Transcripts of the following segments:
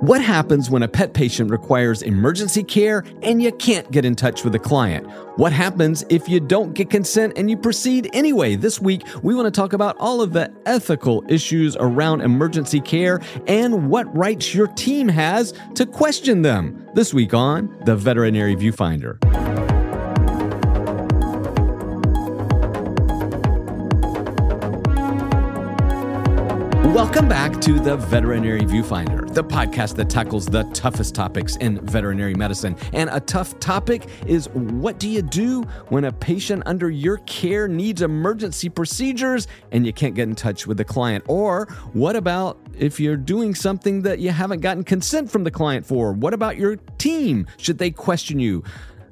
What happens when a pet patient requires emergency care and you can't get in touch with the client? What happens if you don't get consent and you proceed anyway? This week, we want to talk about all of the ethical issues around emergency care and what rights your team has to question them. This week on The Veterinary Viewfinder. Welcome back to the Veterinary Viewfinder, the podcast that tackles the toughest topics in veterinary medicine. And a tough topic is what do you do when a patient under your care needs emergency procedures and you can't get in touch with the client? Or what about if you're doing something that you haven't gotten consent from the client for? What about your team? Should they question you?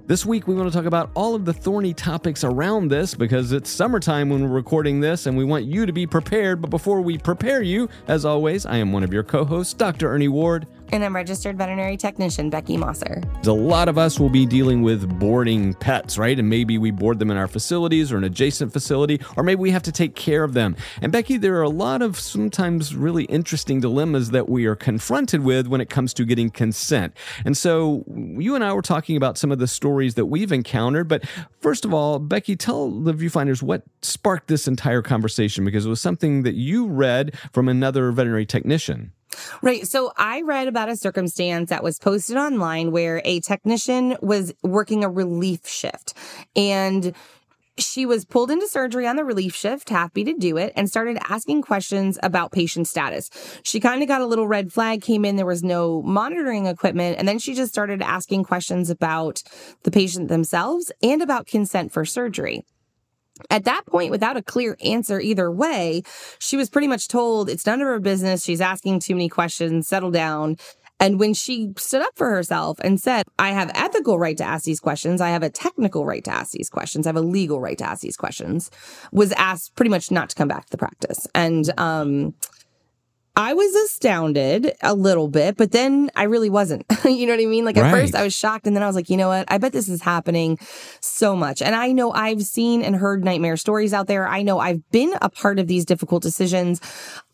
This week, we want to talk about all of the thorny topics around this because it's summertime when we're recording this and we want you to be prepared. But before we prepare you, as always, I am one of your co hosts, Dr. Ernie Ward. And I'm registered veterinary technician Beckie Mossor. A lot of us will be dealing with boarding pets, right? And maybe we board them in our facilities or an adjacent facility, or maybe we have to take care of them. And Beckie, there are a lot of sometimes really interesting dilemmas that we are confronted with when it comes to getting consent. And so you and I were talking about some of the stories that we've encountered. But first of all, Beckie, tell the viewfinders what sparked this entire conversation because it was something that you read from another veterinary technician. Right. So I read about a circumstance that was posted online where a technician was working a relief shift and she was pulled into surgery on the relief shift, happy to do it, and started asking questions about patient status. She kind of got a little red flag, came in, there was no monitoring equipment, and then she just started asking questions about the patient themselves and about consent for surgery. At that point, without a clear answer either way, she was pretty much told it's none of her business. She's asking too many questions, settle down. And when she stood up for herself and said, I have ethical right to ask these questions, I have a technical right to ask these questions, I have a legal right to ask these questions, was asked pretty much not to come back to the practice. And um I was astounded a little bit, but then I really wasn't. you know what I mean? Like at Right. first I was shocked and then I was like, you know what? I bet this is happening so much. And I know I've seen and heard nightmare stories out there. I know I've been a part of these difficult decisions.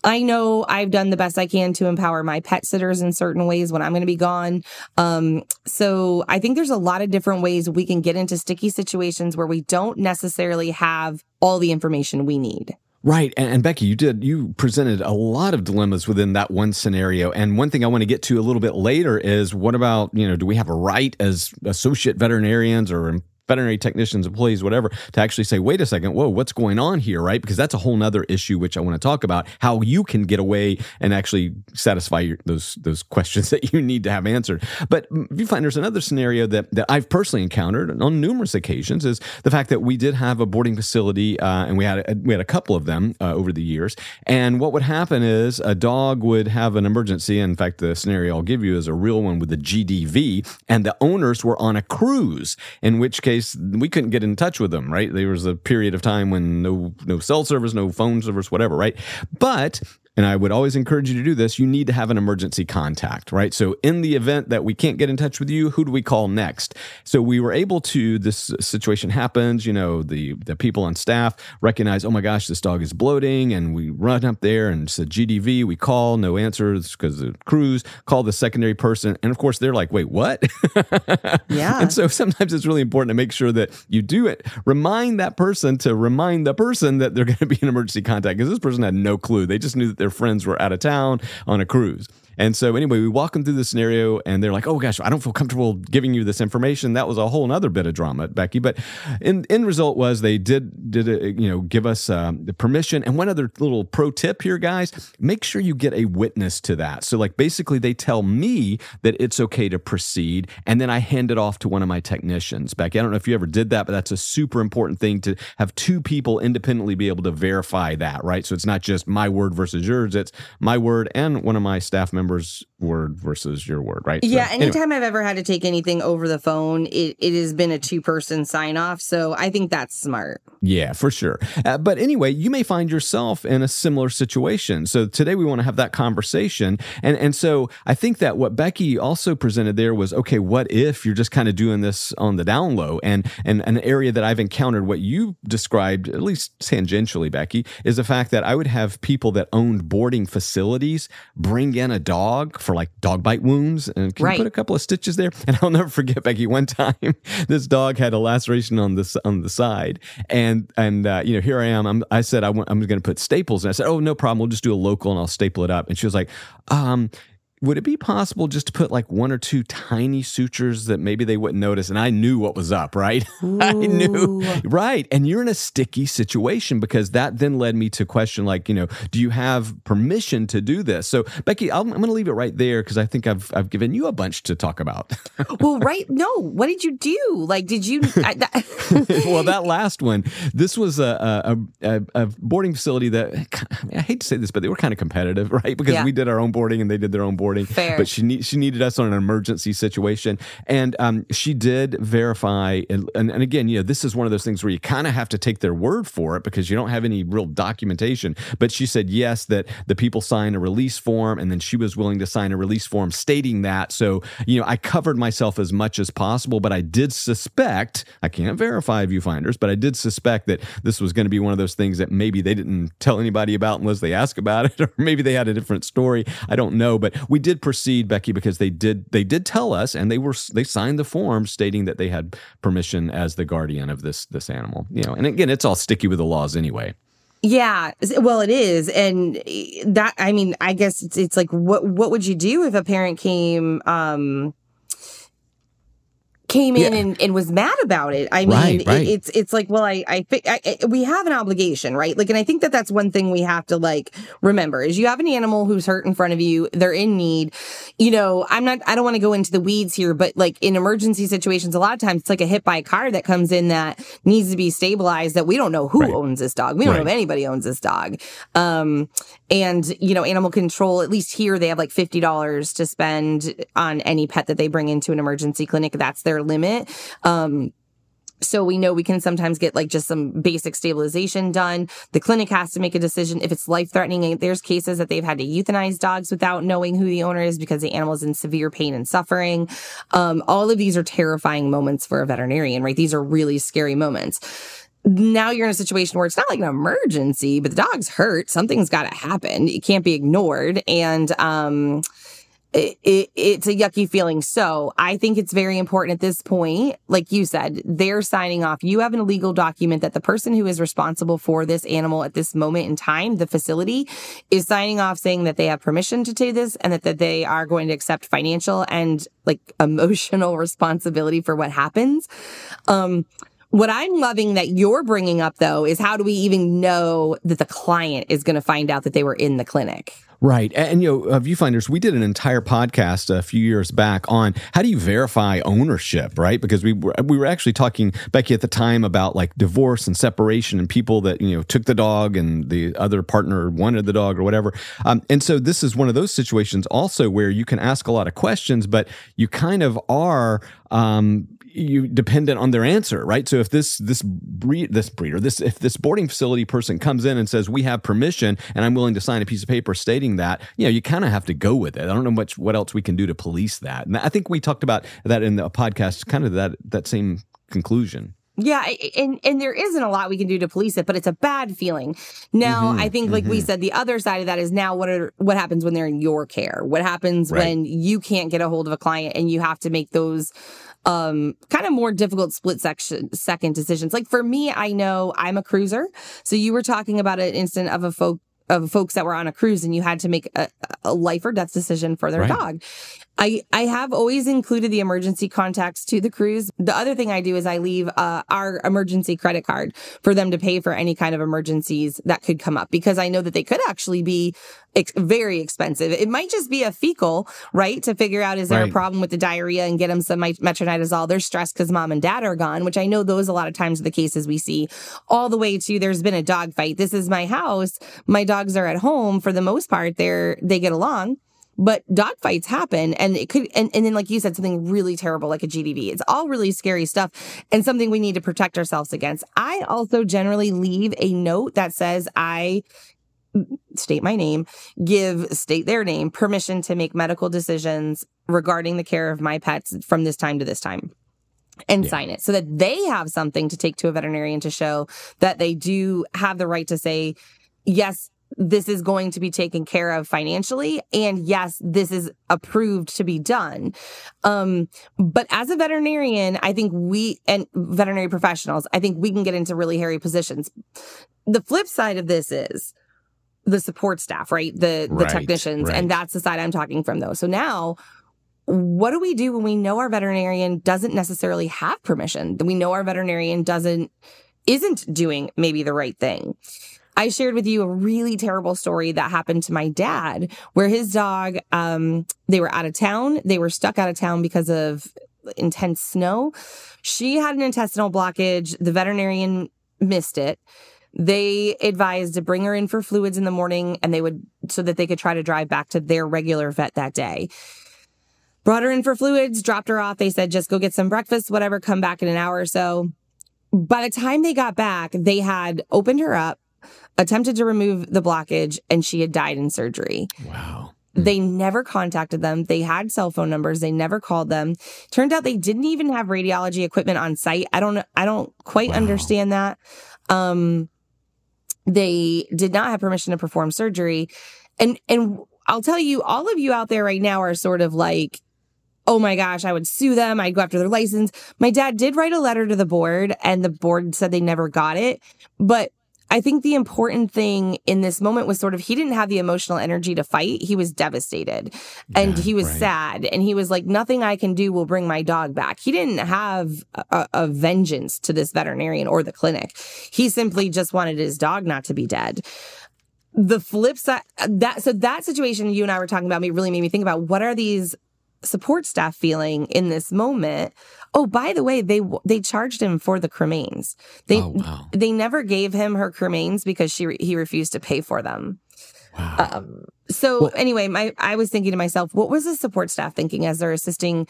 I know I've done the best I can to empower my pet sitters in certain ways when I'm going to be gone. Um, so I think there's a lot of different ways we can get into sticky situations where we don't necessarily have all the information we need. Right. And, and Beckie, you did, you presented a lot of dilemmas within that one scenario. And one thing I want to get to a little bit later is what about, you know, do we have a right as associate veterinarians or veterinary technicians, employees, whatever, to actually say, wait a second, whoa, what's going on here, right? Because that's a whole nother issue which I want to talk about, how you can get away and actually satisfy your, those those questions that you need to have answered. But you find there's another scenario that, that I've personally encountered on numerous occasions is the fact that we did have a boarding facility uh, and we had a, we had a couple of them uh, over the years. And what would happen is a dog would have an emergency. In fact, the scenario I'll give you is a real one with the GDV, and the owners were on a cruise, in which case we couldn't get in touch with them. Right, there was a period of time when no no cell service, no phone service, whatever. Right, but and I would always encourage you to do this, you need to have an emergency contact, right? So, in the event that we can't get in touch with you, who do we call next? So, we were able to, this situation happens, you know, the, the people on staff recognize, oh my gosh, this dog is bloating, and we run up there and said, GDV. We call, no answers because the crews call the secondary person. And of course, they're like, wait, what? Yeah. and so, sometimes it's really important to make sure that you do it. Remind that person to remind the person that they're going to be an emergency contact because this person had no clue. They just knew that their friends were out of town on a cruise. And so anyway, we walk them through the scenario and they're like, oh gosh, I don't feel comfortable giving you this information. That was a whole other bit of drama, Beckie. But in end result was they did did uh, you know give us um, the permission. And one other little pro tip here, guys, make sure you get a witness to that. So like basically they tell me that it's okay to proceed, and then I hand it off to one of my technicians. Beckie, I don't know if you ever did that, but that's a super important thing to have two people independently be able to verify that, right? So it's not just my word versus yours; it's my word and one of my staff members member's word versus your word, right? Yeah. So, anytime anyway. I've ever had to take anything over the phone, it, it has been a two person sign off. So I think that's smart. Yeah, for sure. Uh, but anyway, you may find yourself in a similar situation. So today we want to have that conversation. And and so I think that what Beckie also presented there was okay, what if you're just kind of doing this on the down low? And and an area that I've encountered what you described, at least tangentially, Beckie, is the fact that I would have people that owned boarding facilities bring in a dog for like dog bite wounds and can Right. you put a couple of stitches there. And I'll never forget Beckie. One time, this dog had a laceration on this on the side, and and uh, you know here I am. I'm, I said I I'm going to put staples, and I said, oh no problem, we'll just do a local and I'll staple it up. And she was like, um. Would it be possible just to put like one or two tiny sutures that maybe they wouldn't notice? And I knew what was up, right? I knew, right? And you're in a sticky situation because that then led me to question, like, you know, do you have permission to do this? So, Beckie, I'm, I'm going to leave it right there because I think I've I've given you a bunch to talk about. well, right. No. What did you do? Like, did you? I, that, well, that last one, this was a a, a, a boarding facility that I, mean, I hate to say this, but they were kind of competitive, right? Because Yeah. we did our own boarding and they did their own boarding. Fair. But she need, she needed us on an emergency situation, and um, she did verify. And, and and again, you know, this is one of those things where you kind of have to take their word for it because you don't have any real documentation. But she said yes that the people signed a release form, and then she was willing to sign a release form stating that. So you know, I covered myself as much as possible, but I did suspect I can't verify viewfinders, but I did suspect that this was going to be one of those things that maybe they didn't tell anybody about unless they ask about it, or maybe they had a different story. I don't know, but we did proceed, Beckie, because they did they did tell us, and they were they signed the form stating that they had permission as the guardian of this this animal. You know, and again, it's all sticky with the laws anyway. yeah. Well, it is, and that. I mean, I guess it's, it's like, what what would you do if a parent came? um came in Yeah. and, and was mad about it. I mean, Right, it- it's it's like, well, I, I I I- we have an obligation, right? Like, and I think that that's one thing we have to like remember is you have an animal who's hurt in front of you, they're in need. You know, I'm not, I don't want to go into the weeds here, but like in emergency situations, a lot of times it's like a hit by a car that comes in that needs to be stabilized. That we don't know who Right. owns this dog. We don't know if anybody owns this dog. Um, and you know, animal control. At least here, they have like fifty dollars to spend on any pet that they bring into an emergency clinic. That's their limit. Um, so we know we can sometimes get like just some basic stabilization done. The clinic has to make a decision if it's life threatening. There's cases that they've had to euthanize dogs without knowing who the owner is because the animal is in severe pain and suffering. Um, all of these are terrifying moments for a veterinarian, right? These are really scary moments. Now you're in a situation where it's not like an emergency, but the dog's hurt. Something's got to happen. It can't be ignored. And, um, it, it, it's a yucky feeling. So I think it's very important at this point, like you said, they're signing off. You have an illegal document that the person who is responsible for this animal at this moment in time, the facility, is signing off saying that they have permission to do this and that, that they are going to accept financial and like emotional responsibility for what happens. Um, what I'm loving that you're bringing up though is how do we even know that the client is going to find out that they were in the clinic? Right. And, you know, uh, viewfinders, we did an entire podcast a few years back on how do you verify ownership, right? Because we were, we were actually talking, Beckie, at the time about like divorce and separation and people that, you know, took the dog and the other partner wanted the dog or whatever. Um, and so this is one of those situations also where you can ask a lot of questions, but you kind of are, um, you dependent on their answer, right? So if this this breed this breeder this if this boarding facility person comes in and says we have permission and I'm willing to sign a piece of paper stating that, you know, you kind of have to go with it. I don't know much what else we can do to police that. And I think we talked about that in the podcast, kind of that that same conclusion. Yeah, and and there isn't a lot we can do to police it, but it's a bad feeling. Now, Mhm, I think, like we said, the other side of that is now what are what happens when they're in your care? What happens Right. when you can't get a hold of a client and you have to make those um kind of more difficult split section second decisions. Like for me, I know I'm a cruiser, so you were talking about an instant of a folk of folks that were on a cruise and you had to make a, a life or death decision for their Right. dog. I, I have always included the emergency contacts to the cruise. The other thing I do is I leave uh, our emergency credit card for them to pay for any kind of emergencies that could come up because I know that they could actually be ex- very expensive. It might just be a fecal, right? To figure out is there a problem with the diarrhea and get them some metronidazole. They're stressed because mom and dad are gone, which I know those a lot of times are the cases we see, all the way to there's been a dog fight. This is my house. My dogs are at home for the most part. They're they get along but dog fights happen and it could and, and then like you said something really terrible like a gdv it's all really scary stuff and something we need to protect ourselves against i also generally leave a note that says i mm, state my name give state their name permission to make medical decisions regarding the care of my pets from this time to this time and yeah. sign it so that they have something to take to a veterinarian to show that they do have the right to say yes this is going to be taken care of financially. And yes this is approved to be done. Um, but as a veterinarian i think we and veterinary professionals i think we can get into really hairy positions. The flip side of this is the support staff right? The the right, technicians. Right. and that's the side i'm talking from though. So now what do we do when we know our veterinarian doesn't necessarily have permission? That we know our veterinarian doesn't isn't doing maybe the right thing I shared with you a really terrible story that happened to my dad where his dog, um, they were out of town. They were stuck out of town because of intense snow. She had an intestinal blockage. The veterinarian missed it. They advised to bring her in for fluids in the morning and they would, so that they could try to drive back to their regular vet that day. Brought her in for fluids, dropped her off. They said, just go get some breakfast, whatever, come back in an hour or so. By the time they got back, they had opened her up, attempted to remove the blockage, and she had died in surgery. Wow. They never contacted them. They had cell phone numbers. They never called them. Turned out they didn't even have radiology equipment on site. I don't I don't quite wow. understand that. Um they did not have permission to perform surgery. And and I'll tell you all of you out there right now are sort of like oh my gosh, I would sue them. I'd go after their license. My dad did write a letter to the board and the board said they never got it. But I think the important thing in this moment was sort of he didn't have the emotional energy to fight. He was devastated and yeah, he was right. sad. And he was like, nothing I can do will bring my dog back. He didn't have a, a, vengeance to this veterinarian or the clinic. He simply just wanted his dog not to be dead. The flip side, that, so that situation you and I were talking about me really made me think about what are these support staff feeling in this moment. Oh, by the way, they they charged him for the cremains. They oh, wow. they never gave him her cremains because she he refused to pay for them. Wow. Um, so well, anyway, my I was thinking to myself, what was the support staff thinking as they're assisting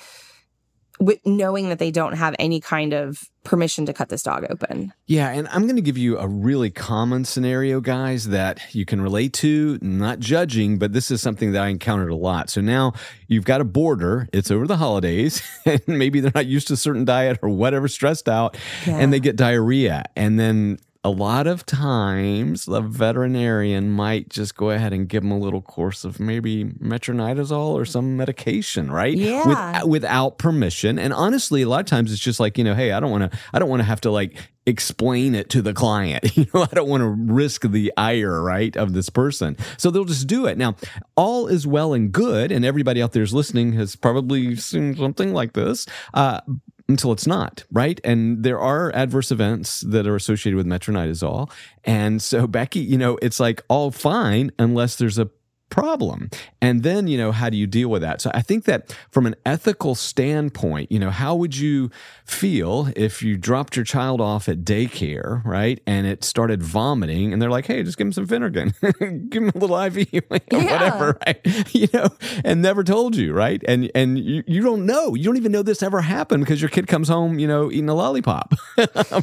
with knowing that they don't have any kind of permission to cut this dog open. Yeah, and I'm going to give you a really common scenario, guys, that you can relate to, not judging, but this is something that I encountered a lot. So now you've got a border, it's over the holidays, and maybe they're not used to a certain diet or whatever, stressed out, yeah. and they get diarrhea. And then a lot of times the veterinarian might just go ahead and give them a little course of maybe metronidazole or some medication, right? Yeah. With, without permission. And honestly, a lot of times it's just like, you know, hey, I don't want to, I don't want to have to like explain it to the client. You know, I don't want to risk the ire, right, of this person. So they'll just do it. Now, all is well and good, and everybody out there is listening has probably seen something like this. Uh, until it's not, right? And there are adverse events that are associated with metronidazole. And so, Beckie, you know, it's like all fine unless there's a problem. And then, you know, how do you deal with that? So I think that from an ethical standpoint, you know, how would you feel if you dropped your child off at daycare, right? And it started vomiting and they're like, hey, just give him some Phenergan, give him a little IV, yeah. whatever, right? You know, and never told you, right? And and you, you don't know. You don't even know this ever happened because your kid comes home, you know, eating a lollipop,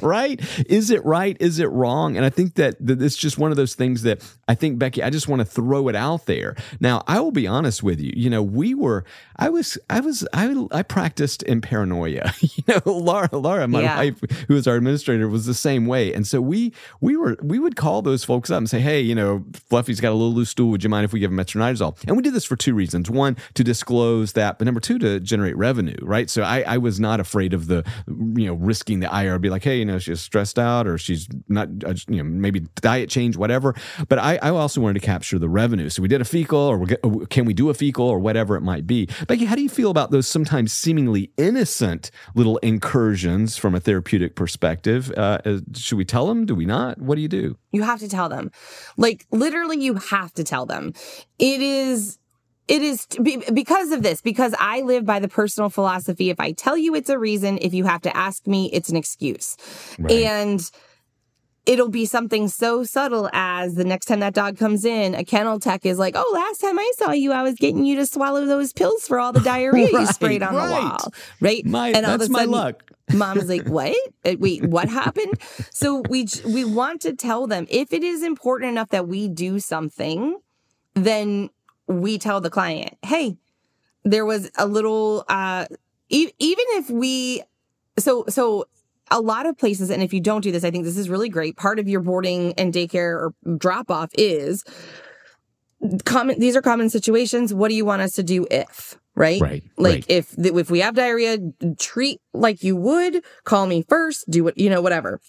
right? Is it right? Is it wrong? And I think that, that it's just one of those things that I think, Beckie, I just want to throw it out there there. Now, I will be honest with you. You know, we were, I was, I was, I, I practiced in paranoia. you know, Laura, Laura, my yeah. wife, who was our administrator, was the same way. And so we, we were, we would call those folks up and say, hey, you know, Fluffy's got a little loose stool. Would you mind if we give him metronidazole? And we did this for two reasons. One, to disclose that, but number two, to generate revenue, right? So I, I was not afraid of the, you know, risking the IR, be like, hey, you know, she's stressed out or she's not, uh, you know, maybe diet change, whatever. But I, I also wanted to capture the revenue. So we did a fecal or can we do a fecal or whatever it might be. Beckie, how do you feel about those sometimes seemingly innocent little incursions from a therapeutic perspective? Uh, uh, should we tell them? Do we not? What do you do? You have to tell them. Like literally, you have to tell them. It is it is because of this because i live by the personal philosophy if i tell you it's a reason if you have to ask me it's an excuse right. and it'll be something so subtle as the next time that dog comes in, a kennel tech is like, "Oh, last time I saw you, I was getting you to swallow those pills for all the diarrhea right, you sprayed on right. the wall." Right? My, and all that's of a sudden, my luck. Mom's like, "What? Wait, what happened?" So we we want to tell them if it is important enough that we do something, then we tell the client, "Hey, there was a little uh e- even if we so so a lot of places, and if you don't do this, I think this is really great. Part of your boarding and daycare or drop off is common. These are common situations. What do you want us to do if? Right? Right. Like right. if if we have diarrhea, treat like you would. Call me first. Do what you know. Whatever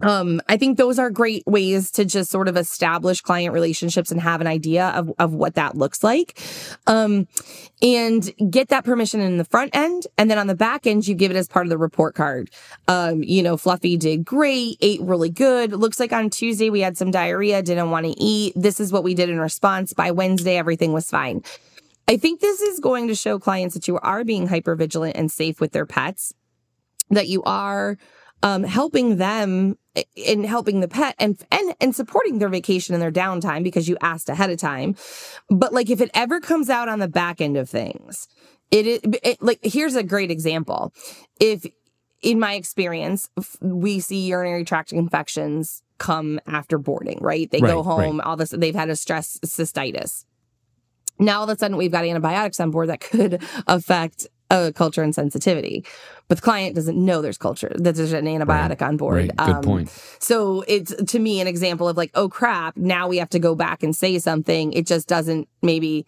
um, I think those are great ways to just sort of establish client relationships and have an idea of, of what that looks like. Um, and get that permission in the front end. And then on the back end, you give it as part of the report card. Um, you know, Fluffy did great, ate really good. Looks like on Tuesday we had some diarrhea, didn't want to eat. This is what we did in response. By Wednesday, everything was fine. I think this is going to show clients that you are being hyper vigilant and safe with their pets, that you are um, helping them in helping the pet and and and supporting their vacation and their downtime because you asked ahead of time. But like if it ever comes out on the back end of things, it like here's a great example. If in my experience, we see urinary tract infections come after boarding, right? They right, go home, right. all this they've had a stress cystitis. Now all of a sudden we've got antibiotics on board that could affect a culture and sensitivity. But the client doesn't know there's culture, that there's an antibiotic right. on board. Right. Good um, point. So it's to me an example of like, oh crap, now we have to go back and say something. It just doesn't maybe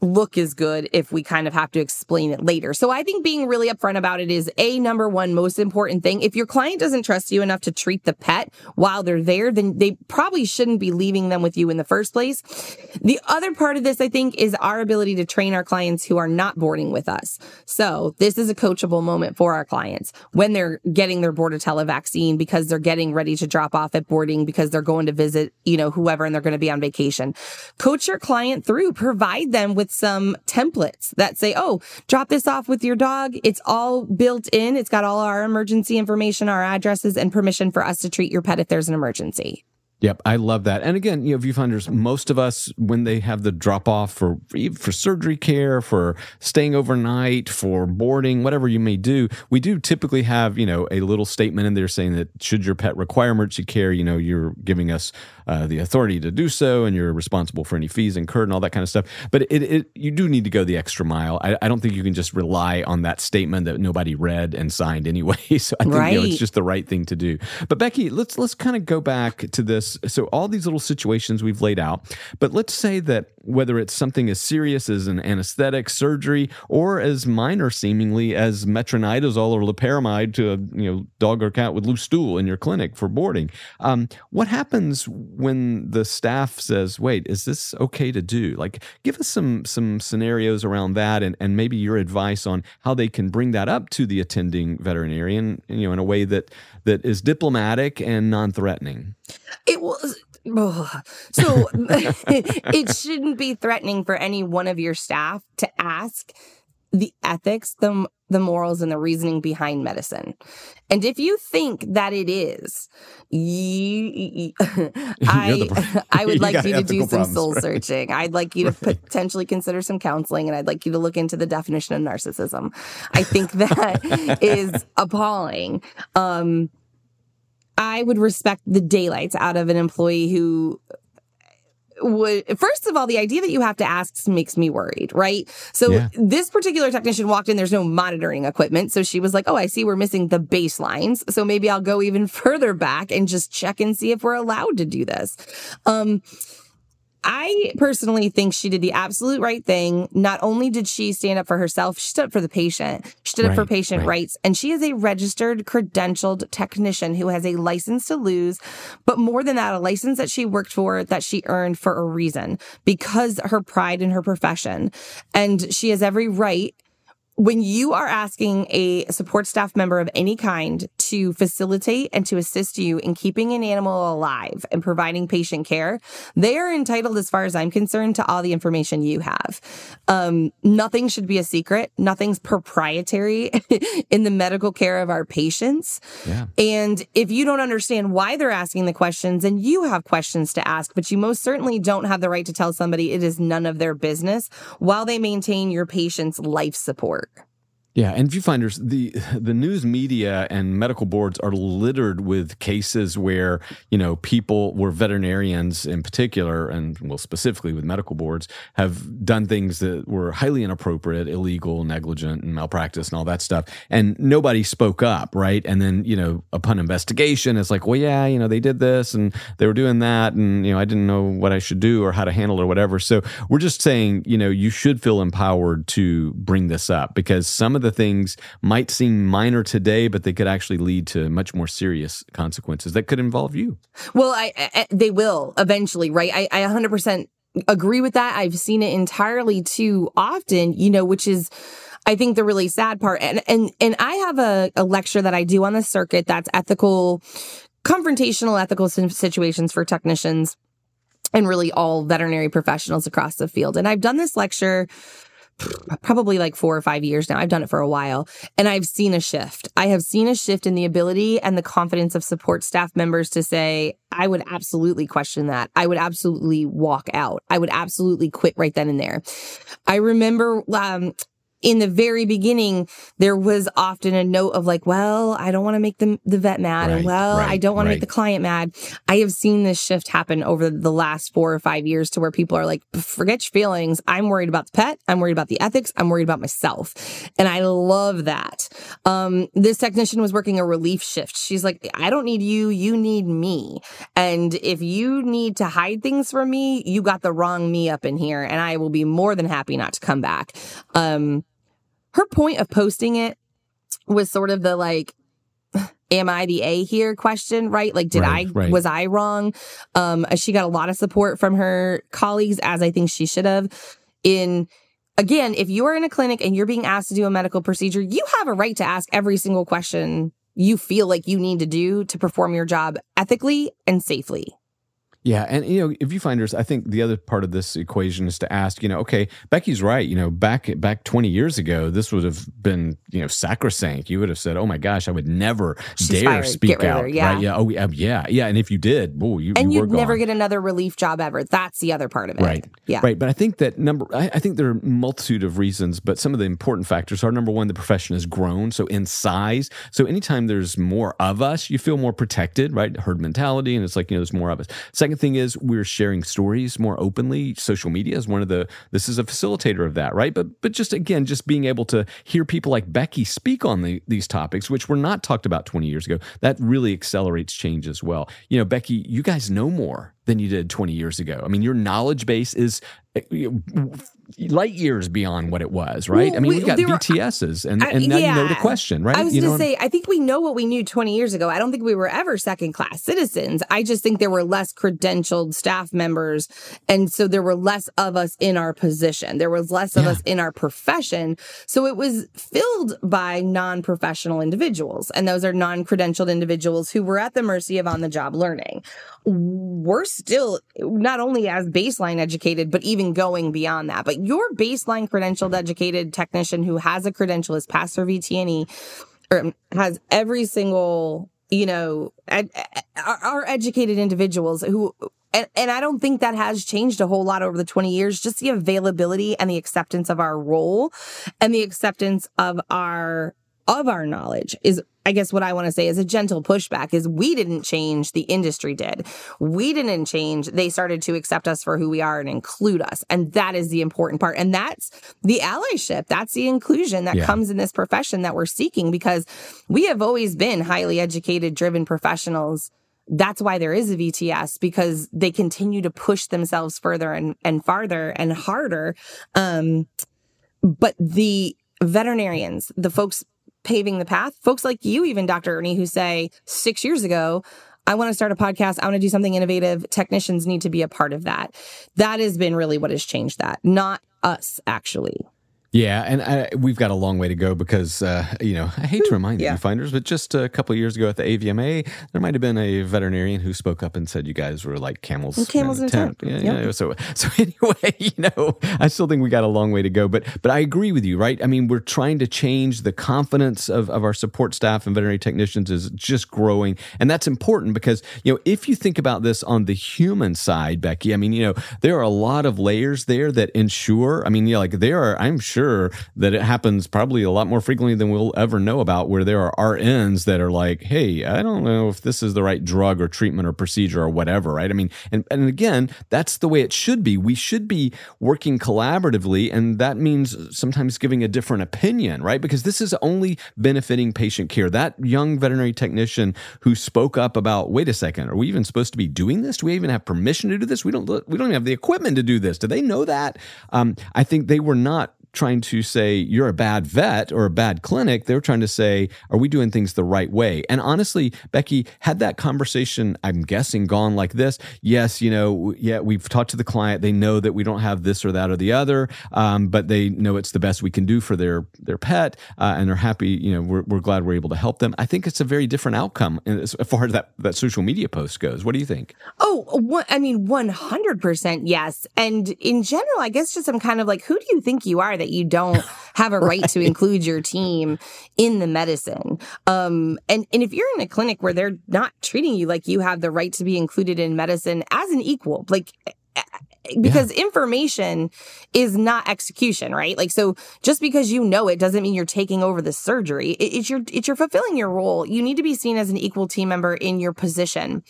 look as good if we kind of have to explain it later. So I think being really upfront about it is a number one most important thing. If your client doesn't trust you enough to treat the pet while they're there, then they probably shouldn't be leaving them with you in the first place. The other part of this, I think, is our ability to train our clients who are not boarding with us. So this is a coachable moment for our clients when they're getting their Bordetella vaccine because they're getting ready to drop off at boarding because they're going to visit, you know, whoever and they're going to be on vacation. Coach your client through, provide them with some templates that say, oh, drop this off with your dog. It's all built in. It's got all our emergency information, our addresses, and permission for us to treat your pet if there's an emergency. Yep, I love that. And again, you know, viewfinders, most of us, when they have the drop off for for surgery care, for staying overnight, for boarding, whatever you may do, we do typically have you know a little statement in there saying that should your pet require emergency care, you know, you're giving us uh, the authority to do so, and you're responsible for any fees incurred and all that kind of stuff. But it, it you do need to go the extra mile. I, I, don't think you can just rely on that statement that nobody read and signed anyway. So I think right. you know, it's just the right thing to do. But Beckie, let's let's kind of go back to this. So all these little situations we've laid out, but let's say that whether it's something as serious as an anesthetic, surgery, or as minor seemingly as metronidazole or loperamide to a you know dog or cat with loose stool in your clinic for boarding, um, what happens? when the staff says, "Wait, is this okay to do?" Like, give us some some scenarios around that, and and maybe your advice on how they can bring that up to the attending veterinarian, you know, in a way that that is diplomatic and non-threatening. It was. Oh. So it shouldn't be threatening for any one of your staff to ask the ethics, the the morals, and the reasoning behind medicine. And if you think that it is, you, I I would like you, you to do some problems, soul right? searching. I'd like you to right. potentially consider some counseling, and I'd like you to look into the definition of narcissism. I think that is appalling. Um, I would respect the daylights out of an employee who would first of all the idea that you have to ask makes me worried right? So yeah. this particular technician walked in there's no monitoring equipment. So she was like oh i see we're missing the baselines so maybe i'll go even further back and just check and see if we're allowed to do this. Um I personally think she did the absolute right thing. Not only did she stand up for herself, she stood up for the patient. She stood right, up for patient right. rights. And she is a registered, credentialed technician who has a license to lose. But more than that, a license that she worked for that she earned for a reason because her pride in her profession. And she has every right when you are asking a support staff member of any kind to facilitate and to assist you in keeping an animal alive and providing patient care, they are entitled, as far as I'm concerned, to all the information you have. Um, nothing should be a secret. Nothing's proprietary in the medical care of our patients. Yeah. And if you don't understand why they're asking the questions, then you have questions to ask, but you most certainly don't have the right to tell somebody it is none of their business while they maintain your patient's life support. Yeah, and viewfinders, the the news media and medical boards are littered with cases where you know people, where veterinarians in particular, and well specifically with medical boards, have done things that were highly inappropriate, illegal, negligent, and malpractice, and all that stuff, and nobody spoke up, right? And then you know upon investigation, it's like, well, yeah, you know they did this and they were doing that, and you know I didn't know what I should do or how to handle it or whatever. So we're just saying, you know, you should feel empowered to bring this up because some of the things might seem minor today, but they could actually lead to much more serious consequences that could involve you. Well, I, I they will eventually, right? I, I 100% agree with that. I've seen it entirely too often, you know, which is I think the really sad part. And and and I have a, a lecture that I do on the circuit that's ethical confrontational ethical situations for technicians and really all veterinary professionals across the field. And I've done this lecture probably like four or five years now. I've done it for a while and I've seen a shift. I have seen a shift in the ability and the confidence of support staff members to say, I would absolutely question that. I would absolutely walk out. I would absolutely quit right then and there. I remember, um, in the very beginning, there was often a note of like, well, I don't want to make the, the vet mad. Right, and well, right, I don't want right. to make the client mad. I have seen this shift happen over the last four or five years to where people are like, forget your feelings. I'm worried about the pet. I'm worried about the ethics. I'm worried about myself. And I love that. Um, this technician was working a relief shift. She's like, I don't need you. You need me. And if you need to hide things from me, you got the wrong me up in here. And I will be more than happy not to come back. Um, her point of posting it was sort of the like, am I the A here question, right? Like, did right, I, right. was I wrong? Um, she got a lot of support from her colleagues, as I think she should have. In, again, if you are in a clinic and you're being asked to do a medical procedure, you have a right to ask every single question you feel like you need to do to perform your job ethically and safely. Yeah, and you know, if viewfinders, I think the other part of this equation is to ask, you know, okay, Beckie's right. You know, back back twenty years ago, this would have been you know sacrosanct. You would have said, "Oh my gosh, I would never She's dare fired. speak out." Her, yeah. Right? Yeah. Oh, yeah. Yeah. And if you did, oh, you and you would never get another relief job ever. That's the other part of it. Right. Yeah. Right. But I think that number. I, I think there are a multitude of reasons, but some of the important factors are number one, the profession has grown, so in size. So anytime there's more of us, you feel more protected, right? Herd mentality, and it's like you know, there's more of us. Second thing is we're sharing stories more openly. Social media is one of the this is a facilitator of that, right? But but just again, just being able to hear people like Beckie speak on the, these topics, which were not talked about 20 years ago, that really accelerates change as well. You know, Beckie, you guys know more than you did 20 years ago. I mean, your knowledge base is eh, light years beyond what it was, right? Well, I mean, we, have got VTSs, and, and now yeah. you know the question, right? I was going to say, I think we know what we knew 20 years ago. I don't think we were ever second class citizens. I just think there were less credentialed staff members. And so there were less of us in our position. There was less of yeah. us in our profession. So it was filled by non professional individuals. And those are non credentialed individuals who were at the mercy of on the job learning. We're still not only as baseline educated, but even going beyond that. But your baseline credentialed educated technician who has a credential, is passed their VTNE, or um, has every single, you know, ed, are educated individuals who and, and I don't think that has changed a whole lot over the 20 years. Just the availability and the acceptance of our role and the acceptance of our of our knowledge is I guess what I want to say is a gentle pushback is we didn't change, the industry did. We didn't change. They started to accept us for who we are and include us. And that is the important part. And that's the allyship. That's the inclusion that yeah. comes in this profession that we're seeking because we have always been highly educated, driven professionals. That's why there is a VTS because they continue to push themselves further and, and farther and harder. Um, but the veterinarians, the folks paving the path. Folks like you, even Dr. Ernie, who say six years ago, I want to start a podcast. I want to do something innovative. Technicians need to be a part of that. That has been really what has changed that, not us, actually. Yeah, and I, we've got a long way to go because uh, you know I hate to remind yeah. the viewfinders, but just a couple years ago at the AVMA, there might have been a veterinarian who spoke up and said you guys were like camels. And camels in tent. Yeah, yep. you know, so so anyway, you know, I still think we got a long way to go, but but I agree with you, right? I mean, we're trying to change the confidence of of our support staff and veterinary technicians is just growing, and that's important because you know if you think about this on the human side, Beckie, I mean, you know, there are a lot of layers there that ensure. I mean, yeah, like there are, I'm sure sure that it happens probably a lot more frequently than we'll ever know about, where there are RNs that are like, hey, I don't know if this is the right drug or treatment or procedure or whatever, right? I mean, and, and again, that's the way it should be. We should be working collaboratively, and that means sometimes giving a different opinion, right? Because this is only benefiting patient care. That young veterinary technician who spoke up about, wait a second, are we even supposed to be doing this? Do we even have permission to do this? We don't. We don't even have the equipment to do this. Do they know that? Um, I think they were not trying to say you're a bad vet or a bad clinic. They're trying to say, are we doing things the right way? And honestly, Beckie, had that conversation, I'm guessing, gone like this, yes, you know, yeah, we've talked to the client. They know that we don't have this or that or the other, um, but they know it's the best we can do for their their pet, uh, and they're happy. You know, we're, we're glad we're able to help them. I think it's a very different outcome as far as that that social media post goes. What do you think? Oh, I mean, one hundred percent yes. And in general, I guess just I'm kind of like, who do you think you are? That you don't have a right, right. to include your team in the medicine. Um, and, and if you're in a clinic where they're not treating you like you have the right to be included in medicine as an equal, like because yeah. information is not execution, right? Like, so just because you know it doesn't mean you're taking over the surgery. It, it's your, it's you're fulfilling your role. You need to be seen as an equal team member in your position,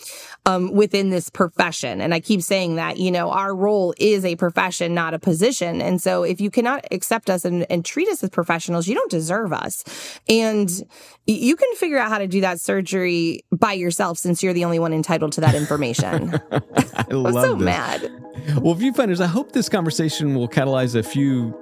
um, within this profession. And I keep saying that, you know, our role is a profession, not a position. And so if you cannot accept us and, and treat us as professionals, you don't deserve us. And you can figure out how to do that surgery by yourself since you're the only one entitled to that information. I am so this. mad. Well, viewfinders, I hope this conversation will catalyze a few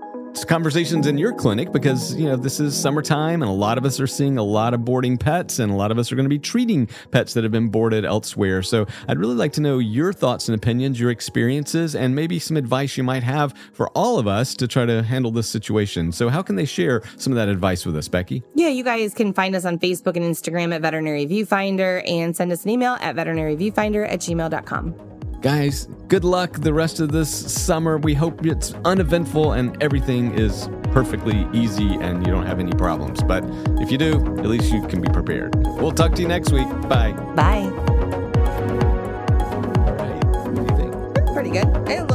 conversations in your clinic because you know this is summertime and a lot of us are seeing a lot of boarding pets and a lot of us are going to be treating pets that have been boarded elsewhere. So i'd really like to know your thoughts and opinions your experiences and maybe some advice you might have for all of us to try to handle this situation. So how can they share some of that advice with us beckie? Yeah you guys can find us on facebook and instagram at veterinary viewfinder and send us an email at veterinaryviewfinder at gmail.com Guys, good luck the rest of this summer. We hope it's uneventful and everything is perfectly easy and you don't have any problems. But if you do, at least you can be prepared. We'll talk to you next week. Bye. Bye. All right. What do you think? Pretty good.